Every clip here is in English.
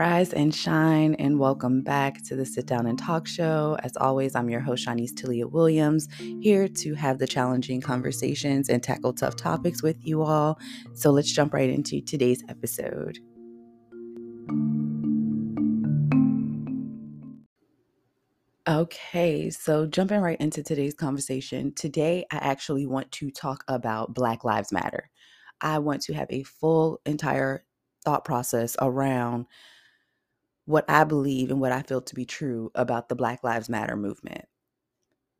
Rise and shine, and welcome back to the Sit Down and Talk Show. As always, I'm your host, Shanise Talia Williams, here to have the challenging conversations and tackle tough topics with you all. So let's jump right into today's episode. Okay, so jumping right into today's conversation, today I actually want to talk about Black Lives Matter. I want to have a full, entire thought process around what I believe and what I feel to be true about the Black Lives Matter movement.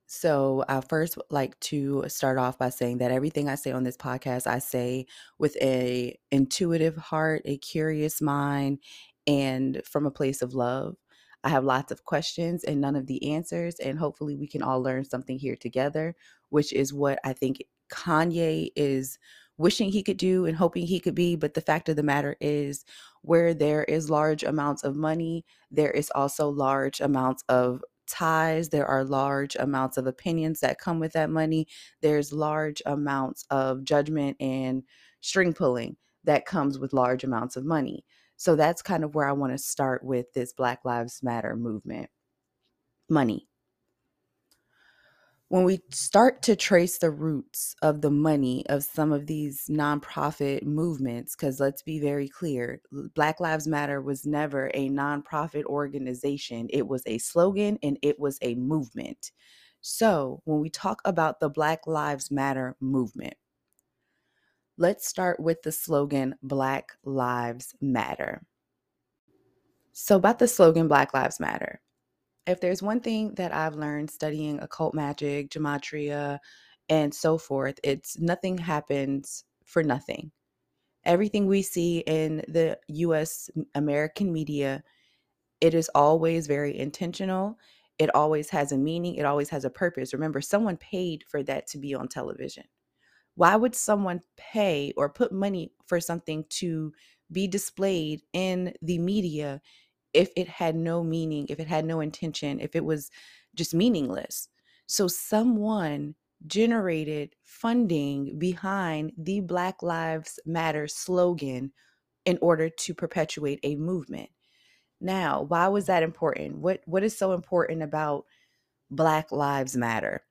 So, I first like to start off by saying that everything I say on this podcast, I say with a intuitive heart, a curious mind, and from a place of love. I have lots of questions and none of the answers, and hopefully, we can all learn something here together, which is what I think Kanye is wishing he could do and hoping he could be. But the fact of the matter is, where there is large amounts of money, there is also large amounts of ties. There are large amounts of opinions that come with that money. There's large amounts of judgment and string pulling that comes with large amounts of money. So that's kind of where I want to start with this Black Lives Matter movement. Money when we start to trace the roots of the money of some of these nonprofit movements, because let's be very clear, Black Lives Matter was never a nonprofit organization, it was a slogan and it was a movement. So, when we talk about the Black Lives Matter movement, let's start with the slogan Black Lives Matter. So, about the slogan Black Lives Matter, if there's one thing that I've learned studying occult magic, gematria, and so forth, it's nothing happens for nothing. Everything we see in the US American media, it is always very intentional. It always has a meaning, it always has a purpose. Remember, someone paid for that to be on television. Why would someone pay or put money for something to be displayed in the media if it had no meaning, if it had no intention, if it was just meaningless. So someone generated funding behind the Black Lives Matter slogan in order to perpetuate a movement. Now, why was that important? What what is so important about Black Lives Matter?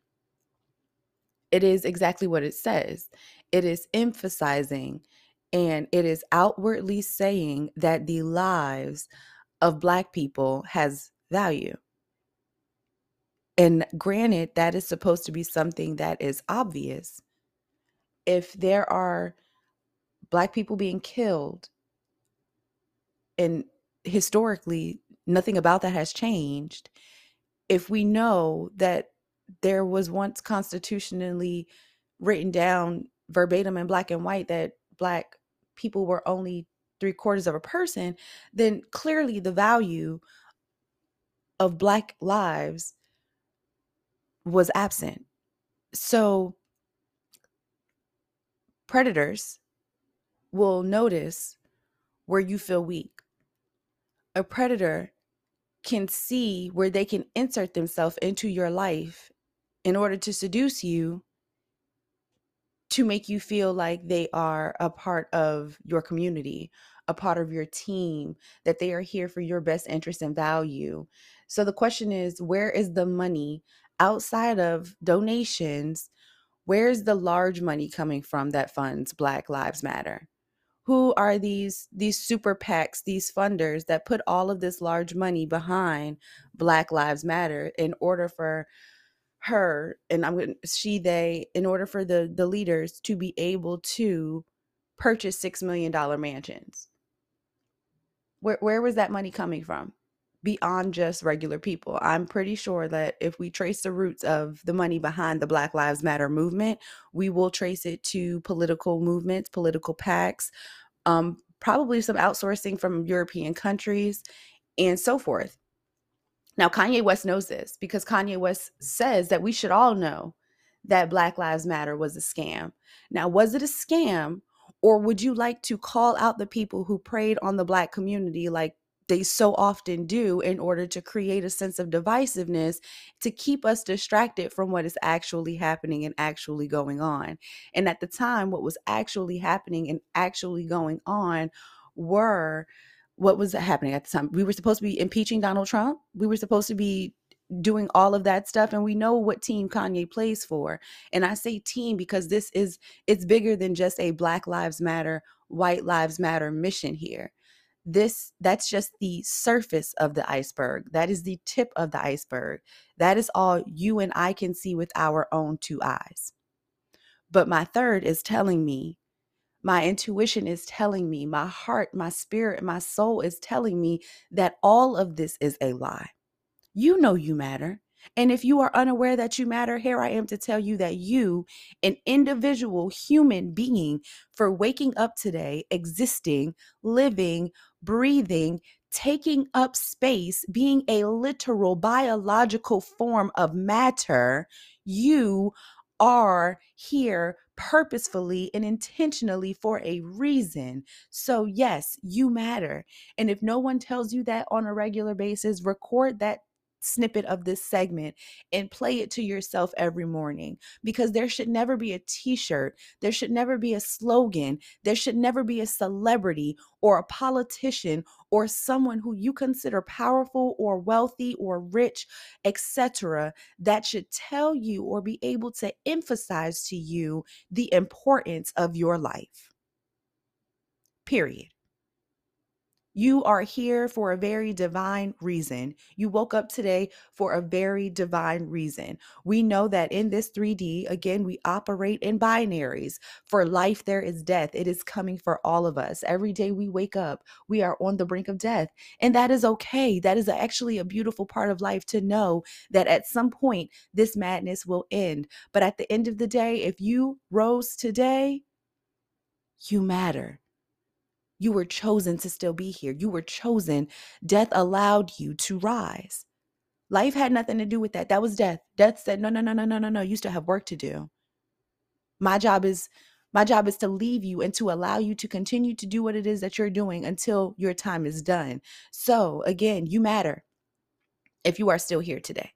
It is exactly what it says. It is emphasizing and it is outwardly saying that the lives of Black people has value. And granted, that is supposed to be something that is obvious. If there are Black people being killed, and historically, nothing about that has changed, if we know that there was once constitutionally written down verbatim in black and white that Black people were only three quarters of a person, then clearly the value of Black lives was absent. So predators will notice where you feel weak. A predator can see where they can insert themselves into your life in order to seduce you to make you feel like they are a part of your community, a part of your team, that they are here for your best interest and value. So the question is where is the money outside of donations? Where's the large money coming from that funds Black Lives Matter? Who are these these super PACs, these funders that put all of this large money behind Black Lives Matter in order for her and I'm going she they in order for the the leaders to be able to purchase 6 million dollar mansions. Where where was that money coming from? Beyond just regular people. I'm pretty sure that if we trace the roots of the money behind the Black Lives Matter movement, we will trace it to political movements, political PACs, um, probably some outsourcing from European countries, and so forth. Now, Kanye West knows this because Kanye West says that we should all know that Black Lives Matter was a scam. Now, was it a scam, or would you like to call out the people who preyed on the Black community like they so often do in order to create a sense of divisiveness to keep us distracted from what is actually happening and actually going on. And at the time, what was actually happening and actually going on were what was happening at the time? We were supposed to be impeaching Donald Trump. We were supposed to be doing all of that stuff and we know what team Kanye plays for. And I say team because this is it's bigger than just a Black Lives Matter, White Lives Matter mission here this that's just the surface of the iceberg that is the tip of the iceberg that is all you and i can see with our own two eyes but my third is telling me my intuition is telling me my heart my spirit my soul is telling me that all of this is a lie. You know you matter and if you are unaware that you matter, here I am to tell you that you, an individual human being, for waking up today, existing, living, breathing, taking up space, being a literal biological form of matter, you are here purposefully and intentionally for a reason. So, yes, you matter. And if no one tells you that on a regular basis, record that snippet of this segment and play it to yourself every morning because there should never be a t shirt, there should never be a slogan, there should never be a celebrity or a politician or someone who you consider powerful or wealthy or rich, etc., that should tell you or be able to emphasize to you the importance of your life. Period. You are here for a very divine reason. You woke up today for a very divine reason. We know that in this 3D, again, we operate in binaries. For life, there is death. It is coming for all of us. Every day we wake up, we are on the brink of death. And that is okay. That is actually a beautiful part of life to know that at some point, this madness will end. But at the end of the day, if you rose today, you matter. You were chosen to still be here. You were chosen. Death allowed you to rise. Life had nothing to do with that. That was death. Death said, "No, no, no, no, no, no, no. You still have work to do." My job is my job is to leave you and to allow you to continue to do what it is that you're doing until your time is done. So, again, you matter if you are still here today.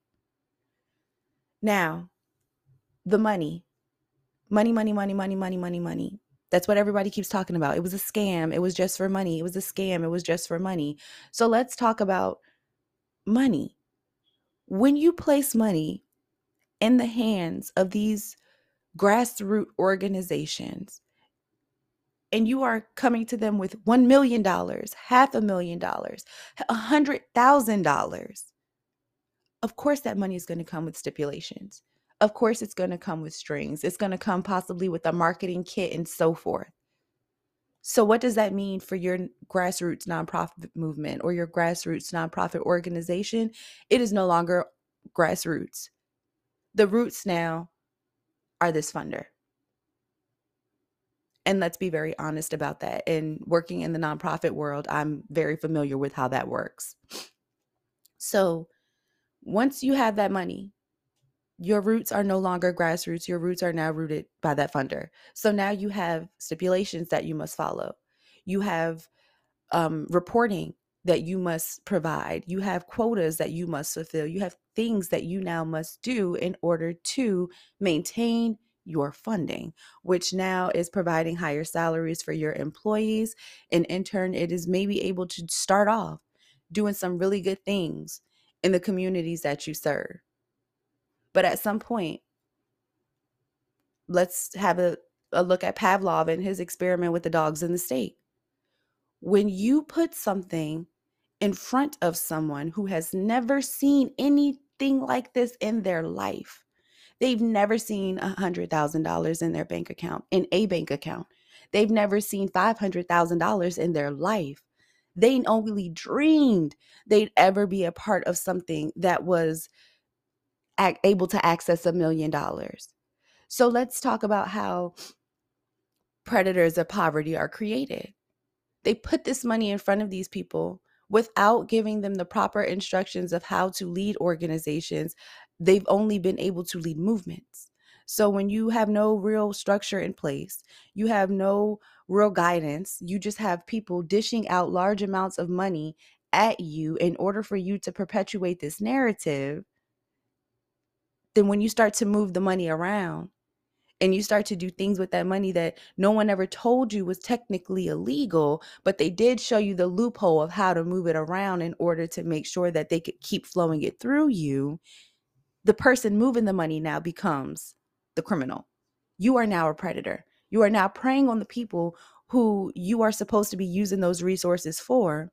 Now, the money. Money, money, money, money, money, money, money. That's what everybody keeps talking about. It was a scam. It was just for money. It was a scam. It was just for money. So let's talk about money. When you place money in the hands of these grassroots organizations, and you are coming to them with $1 million, half a million dollars, a $100,000, of course that money is going to come with stipulations of course it's going to come with strings. It's going to come possibly with a marketing kit and so forth. So, what does that mean for your grassroots nonprofit movement or your grassroots nonprofit organization? It is no longer grassroots. The roots now are this funder. And let's be very honest about that. And working in the nonprofit world, I'm very familiar with how that works. So, once you have that money, your roots are no longer grassroots. Your roots are now rooted by that funder. So now you have stipulations that you must follow. You have um, reporting that you must provide. You have quotas that you must fulfill. You have things that you now must do in order to maintain your funding, which now is providing higher salaries for your employees. And in turn, it is maybe able to start off doing some really good things in the communities that you serve. But at some point, let's have a, a look at Pavlov and his experiment with the dogs in the state. When you put something in front of someone who has never seen anything like this in their life, they've never seen a $100,000 in their bank account, in a bank account. They've never seen $500,000 in their life. They only dreamed they'd ever be a part of something that was able to access a million dollars. So let's talk about how predators of poverty are created. They put this money in front of these people without giving them the proper instructions of how to lead organizations. They've only been able to lead movements. So when you have no real structure in place, you have no real guidance, you just have people dishing out large amounts of money at you in order for you to perpetuate this narrative, then when you start to move the money around and you start to do things with that money that no one ever told you was technically illegal, but they did show you the loophole of how to move it around in order to make sure that they could keep flowing it through you, the person moving the money now becomes the criminal. You are now a predator. You are now preying on the people who you are supposed to be using those resources for.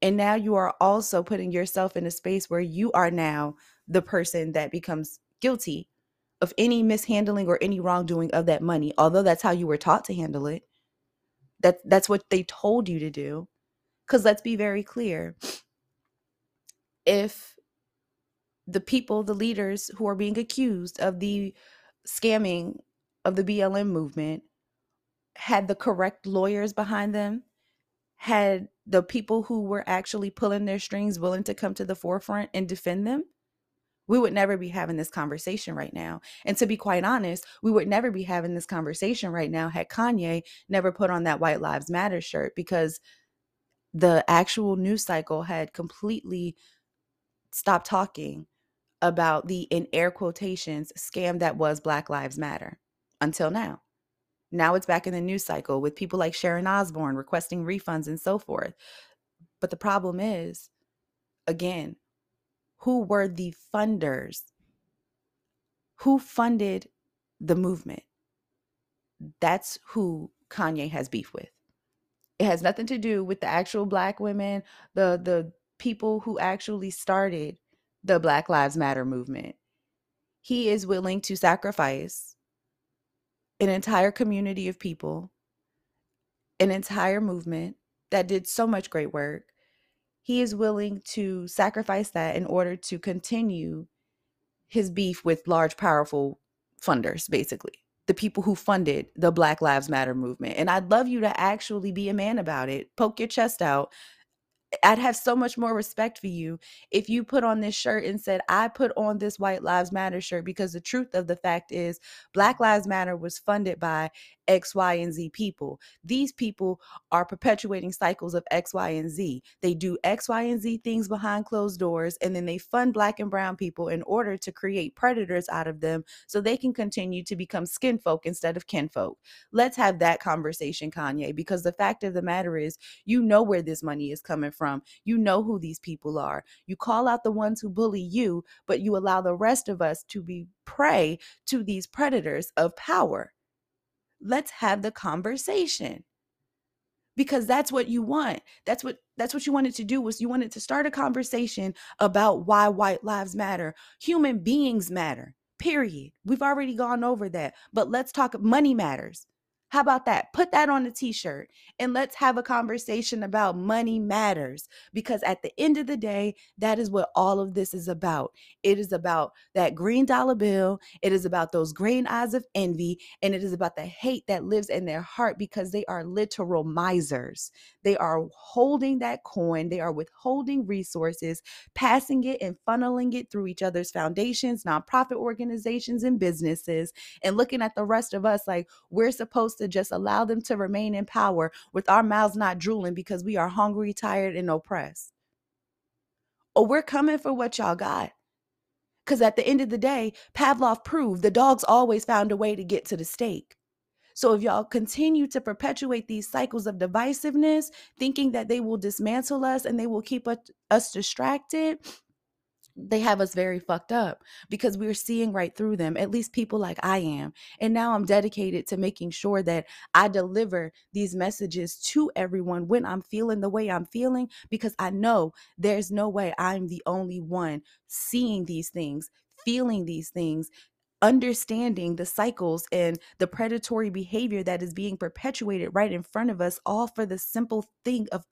And now you are also putting yourself in a space where you are now the person that becomes guilty of any mishandling or any wrongdoing of that money, although that's how you were taught to handle it. That that's what they told you to do. Cuz let's be very clear. If the people, the leaders who are being accused of the scamming of the BLM movement had the correct lawyers behind them, had the people who were actually pulling their strings willing to come to the forefront and defend them, we would never be having this conversation right now. And to be quite honest, we would never be having this conversation right now had Kanye never put on that White Lives Matter shirt because the actual news cycle had completely stopped talking about the in air quotations scam that was Black Lives Matter until now. Now it's back in the news cycle with people like Sharon Osbourne requesting refunds and so forth. But the problem is, again, who were the funders? Who funded the movement? That's who Kanye has beef with. It has nothing to do with the actual black women, the the people who actually started the Black Lives Matter movement. He is willing to sacrifice an entire community of people, an entire movement that did so much great work he is willing to sacrifice that in order to continue his beef with large, powerful funders, basically the people who funded the Black Lives Matter movement. And I'd love you to actually be a man about it. Poke your chest out I'd have so much more respect for you if you put on this shirt and said, I put on this White Lives Matter shirt because the truth of the fact is, Black Lives Matter was funded by X, Y, and Z people. These people are perpetuating cycles of X, Y, and Z. They do X, Y, and Z things behind closed doors, and then they fund Black and Brown people in order to create predators out of them so they can continue to become skin folk instead of kinfolk. Let's have that conversation, Kanye, because the fact of the matter is, you know where this money is coming from. You know who these people are. You call out the ones who bully you, but you allow the rest of us to be prey to these predators of power. Let's have the conversation. Because that's what you want. That's what that's what you wanted to do was you wanted to start a conversation about why white lives matter. Human beings matter period. We've already gone over that but let's talk money matters how about that? Put that on a t shirt and let's have a conversation about money matters because at the end of the day, that is what all of this is about. It is about that green dollar bill, it is about those green eyes of envy, and it is about the hate that lives in their heart because they are literal misers. They are holding that coin, they are withholding resources, passing it and funneling it through each other's foundations, nonprofit organizations, and businesses, and looking at the rest of us like we're supposed to to just allow them to remain in power with our mouths not drooling because we are hungry, tired, and oppressed. Or we're coming for what y'all got. Because at the end of the day, Pavlov proved the dogs always found a way to get to the steak. So if y'all continue to perpetuate these cycles of divisiveness, thinking that they will dismantle us and they will keep us distracted, they have us very fucked up because we're seeing right through them, at least people like I am. And now I'm dedicated to making sure that I deliver these messages to everyone when I'm feeling the way I'm feeling because I know there's no way I'm the only one seeing these things, feeling these things, understanding the cycles and the predatory behavior that is being perpetuated right in front of us, all for the simple thing of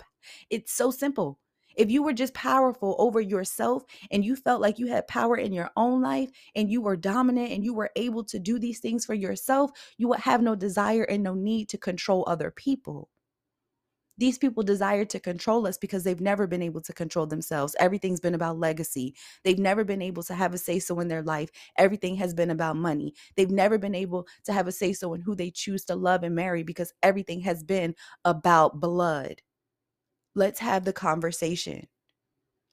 it's so simple. If you were just powerful over yourself and you felt like you had power in your own life and you were dominant and you were able to do these things for yourself, you would have no desire and no need to control other people. These people desire to control us because they've never been able to control themselves. Everything's been about legacy. They've never been able to have a say so in their life. Everything has been about money. They've never been able to have a say so in who they choose to love and marry because everything has been about blood let's have the conversation.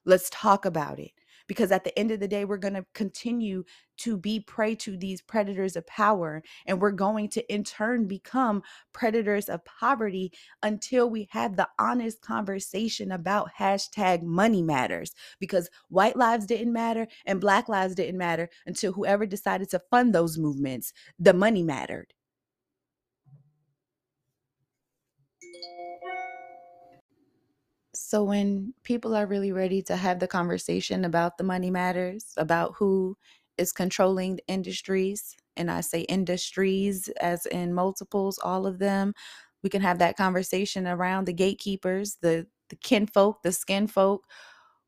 Let's talk about it because at the end of the day, we're going to continue to be prey to these predators of power. And we're going to, in turn, become predators of poverty until we have the honest conversation about hashtag money matters. Because white lives didn't matter and black lives didn't matter until whoever decided to fund those movements, the money mattered. So when people are really ready to have the conversation about the money matters, about who is controlling the industries, and I say industries as in multiples, all of them, we can have that conversation around the gatekeepers, the the kinfolk, the skin folk,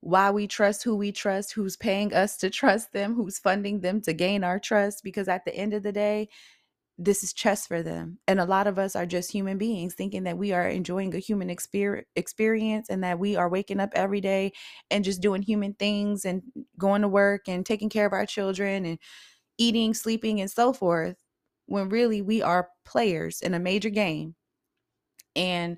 why we trust who we trust, who's paying us to trust them, who's funding them to gain our trust. Because at the end of the day, this is chess for them. And a lot of us are just human beings thinking that we are enjoying a human exper- experience and that we are waking up every day and just doing human things and going to work and taking care of our children and eating, sleeping, and so forth, when really we are players in a major game. And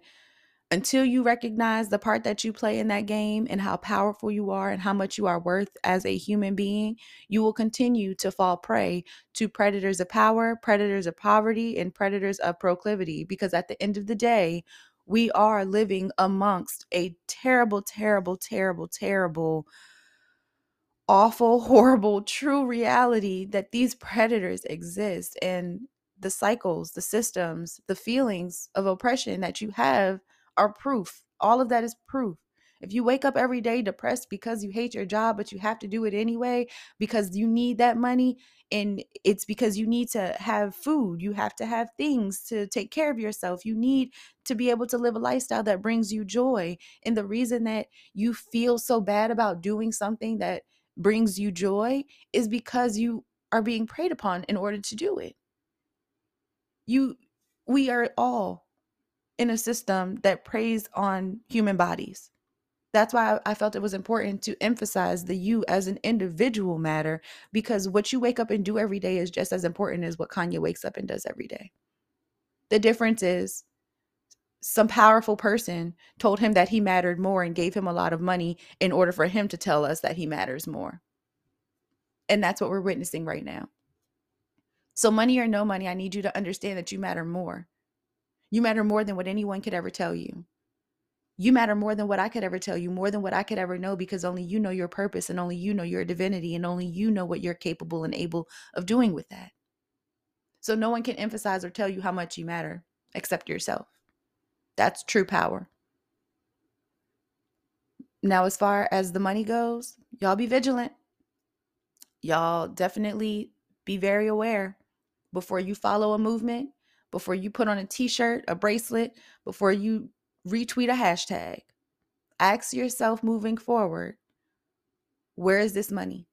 until you recognize the part that you play in that game and how powerful you are and how much you are worth as a human being, you will continue to fall prey to predators of power, predators of poverty, and predators of proclivity. Because at the end of the day, we are living amongst a terrible, terrible, terrible, terrible, awful, horrible, true reality that these predators exist. And the cycles, the systems, the feelings of oppression that you have are proof. All of that is proof. If you wake up every day depressed because you hate your job, but you have to do it anyway because you need that money, and it's because you need to have food, you have to have things to take care of yourself. You need to be able to live a lifestyle that brings you joy. And the reason that you feel so bad about doing something that brings you joy is because you are being preyed upon in order to do it. You, we are all in a system that preys on human bodies. That's why I felt it was important to emphasize the you as an individual matter because what you wake up and do every day is just as important as what Kanye wakes up and does every day. The difference is some powerful person told him that he mattered more and gave him a lot of money in order for him to tell us that he matters more. And that's what we're witnessing right now. So, money or no money, I need you to understand that you matter more. You matter more than what anyone could ever tell you. You matter more than what I could ever tell you, more than what I could ever know, because only you know your purpose and only you know your divinity and only you know what you're capable and able of doing with that. So no one can emphasize or tell you how much you matter except yourself. That's true power. Now, as far as the money goes, y'all be vigilant. Y'all definitely be very aware before you follow a movement before you put on a t shirt, a bracelet, before you retweet a hashtag. Ask yourself moving forward where is this money?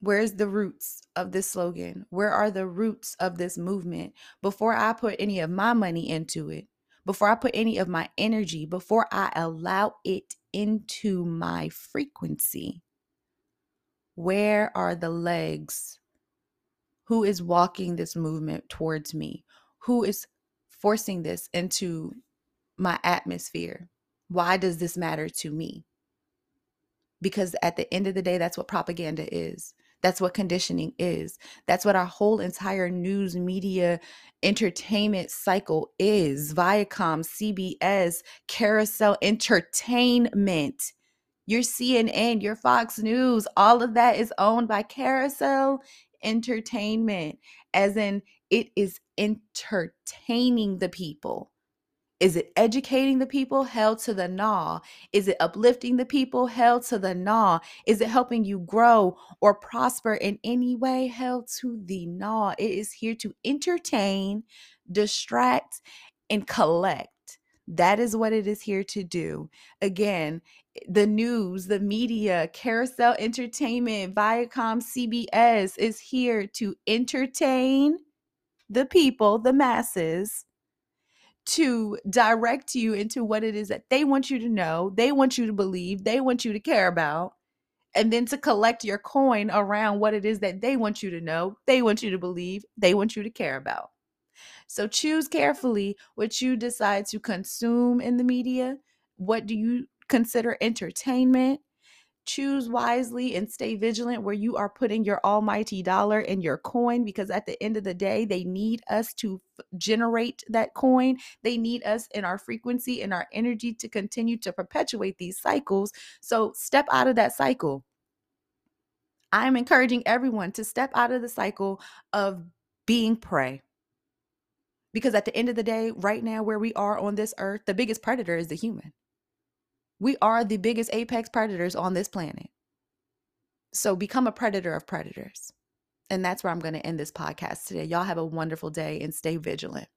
Where is the roots of this slogan? Where are the roots of this movement? Before I put any of my money into it, before I put any of my energy, before I allow it into my frequency, where are the legs? Who is walking this movement towards me? Who is forcing this into my atmosphere? Why does this matter to me? Because at the end of the day, that's what propaganda is. That's what conditioning is. That's what our whole entire news media entertainment cycle is. Viacom, CBS, carousel entertainment. Your CNN, your Fox News, all of that is owned by carousel entertainment, as in it is entertaining the people. Is it educating the people? Hell to the gnaw. Is it uplifting the people? Hell to the gnaw. Is it helping you grow or prosper in any way? Hell to the gnaw. It is here to entertain, distract, and collect. That is what it is here to do. Again, the news, the media, carousel entertainment, Viacom, CBS is here to entertain the people, the masses, to direct you into what it is that they want you to know, they want you to believe, they want you to care about, and then to collect your coin around what it is that they want you to know, they want you to believe, they want you to care about. So choose carefully what you decide to consume in the media. What do you consider entertainment. Choose wisely and stay vigilant where you are putting your almighty dollar and your coin because at the end of the day, they need us to f- generate that coin. They need us in our frequency and our energy to continue to perpetuate these cycles. So step out of that cycle. I'm encouraging everyone to step out of the cycle of being prey. Because at the end of the day, right now, where we are on this earth, the biggest predator is the human. We are the biggest apex predators on this planet. So become a predator of predators. And that's where I'm going to end this podcast today. Y'all have a wonderful day and stay vigilant.